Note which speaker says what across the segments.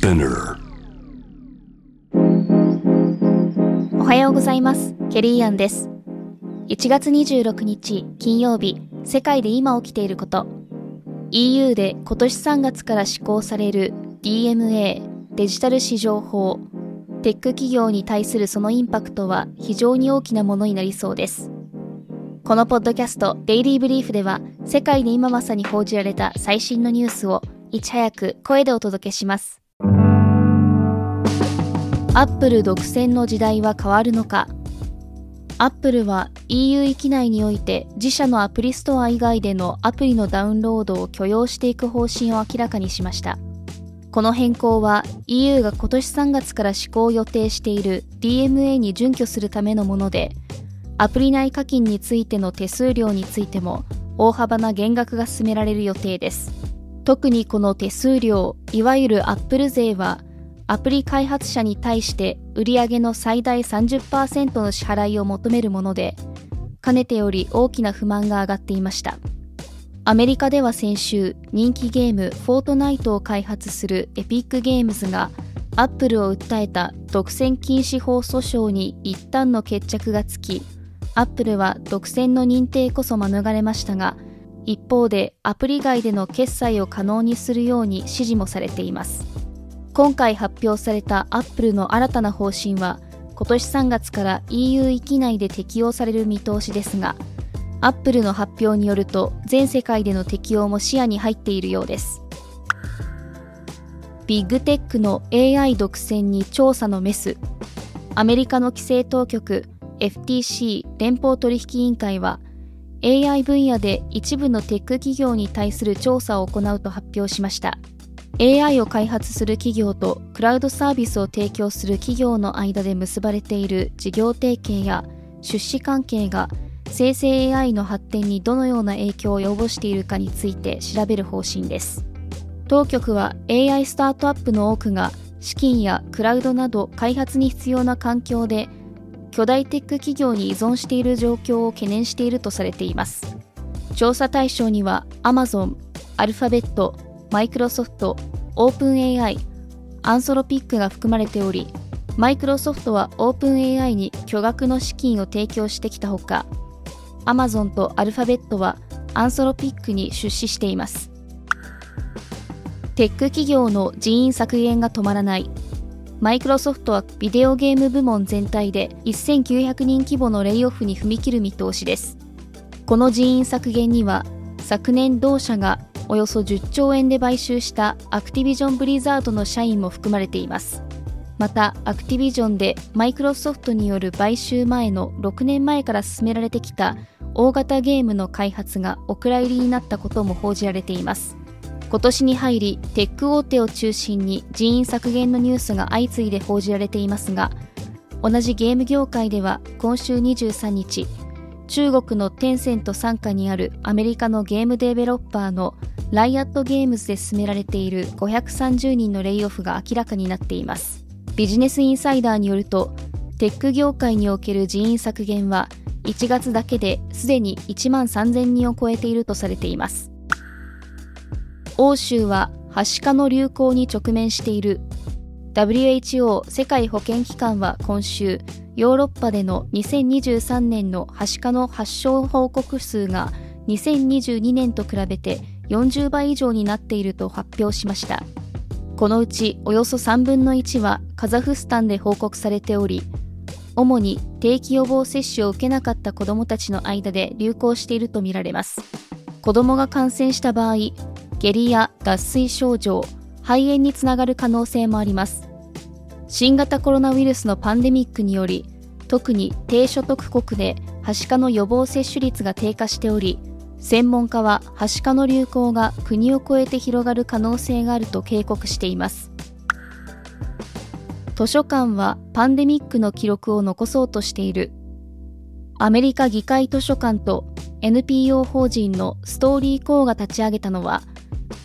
Speaker 1: Spinner
Speaker 2: おはようございます。ケリーアンです。1月26日金曜日、世界で今起きていること。EU で今年3月から施行される DMA デジタル市場法。テック企業に対するそのインパクトは非常に大きなものになりそうです。このポッドキャストデイリーブリーフでは世界で今まさに報じられた最新のニュースをいち早く声でお届けします。アップル独占の時代は変わるのか？アップルは EU 域内において自社のアプリストア以外でのアプリのダウンロードを許容していく方針を明らかにしました。この変更は EU が今年3月から施行予定している DMA に準拠するためのもので、アプリ内課金についての手数料についても大幅な減額が進められる予定です。特にこの手数料、いわゆるアップル税はアプリ開発者に対して売上の最大30%の支払いを求めるもので、かねてより大きな不満が上がっていました。アメリカでは先週、人気ゲームフォートナイトを開発するエピックゲームズが、アップルを訴えた独占禁止法訴訟に一旦の決着がつき、アップルは独占の認定こそ免れましたが、一方でアプリ外での決済を可能にするように指示もされています。今回発表されたアップルの新たな方針は今年3月から EU 域内で適用される見通しですがアップルの発表によると全世界での適用も視野に入っているようです。ビッグテックの AI 独占に調査のメスアメリカの規制当局 FTC 連邦取引委員会は AI 分野で一部のテック企業に対する調査を行うと発表しました。AI を開発する企業とクラウドサービスを提供する企業の間で結ばれている事業提携や出資関係が生成 AI の発展にどのような影響を及ぼしているかについて調べる方針です。当局は AI スタートアップの多くが資金やクラウドなど開発に必要な環境で巨大テック企業に依存している状況を懸念しているとされています。調査対象には Amazon、アルファベット、マイクロソフト、オープン AI、アンソロピックが含まれており、マイクロソフトはオープン AI に巨額の資金を提供してきたほか、アマゾンとアルファベットはアンソロピックに出資しています。テック企業の人員削減が止まらない。マイクロソフトはビデオゲーム部門全体で1900人規模のレイオフに踏み切る見通しです。この人員削減には、昨年同社がおよそ10兆円で買収したアクティビジョン・ブリザードの社員も含まれています。また、アクティビジョンでマイクロソフトによる買収前の6年前から進められてきた大型ゲームの開発がお蔵入りになったことも報じられています。今年に入り、テック大手を中心に人員削減のニュースが相次いで報じられていますが、同じゲーム業界では今週23日、中国のテンセント傘下にあるアメリカのゲームデベロッパーのライアットゲームズで進められている530人のレイオフが明らかになっています。ビジネスインサイダーによると、テック業界における人員削減は1月だけですでに1万3000人を超えているとされています。欧州ははしかの流行に直面している WHO 世界保健機関は今週ヨーロッパでの2023年のはしかの発症報告数が2022年と比べて40倍以上になっていると発表しました。このうちおよそ3分の1はカザフスタンで報告されており主に定期予防接種を受けなかった子どもたちの間で流行しているとみられます。子どもが感染した場合下痢や脱水症状肺炎につながる可能性もあります。新型コロナウイルスのパンデミックにより特に低所得国ではしかの予防接種率が低下しており専門家ははしかの流行が国を越えて広がる可能性があると警告しています。図書館はパンデミックの記録を残そうとしている。アメリカ議会図書館と NPO 法人のストーリーコーが立ち上げたのは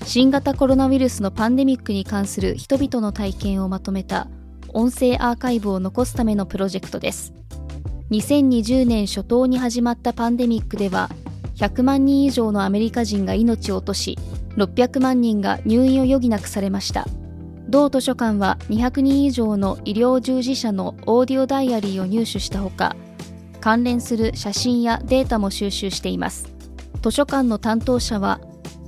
Speaker 2: 新型コロナウイルスのパンデミックに関する人々の体験をまとめた音声アーカイブを残すためのプロジェクトです。2020年初頭に始まったパンデミックでは100万人以上のアメリカ人が命を落とし600万人が入院を余儀なくされました。同図書館は200人以上の医療従事者のオーディオダイアリーを入手したほか関連する写真やデータも収集しています。図書館の担当者は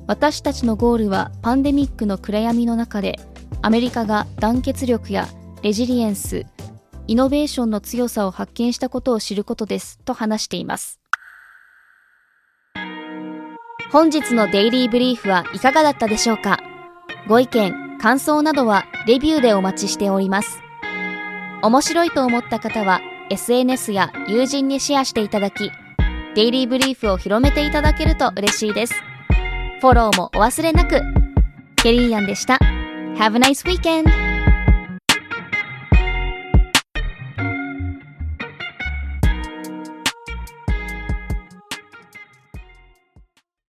Speaker 2: 私たちのゴールはパンデミックの暗闇の中でアメリカが団結力やレジリエンスイノベーションの強さを発見したことを知ることですと話しています本日のデイリーブリーフはいかがだったでしょうか？ご意見、感想などはレビューでお待ちしております。面白いと思った方は SNS や友人にシェアしていただき、デイリーブリーフを広めていただけると嬉しいです。フォローもお忘れなく。ケリーアンでした。Have a nice weekend!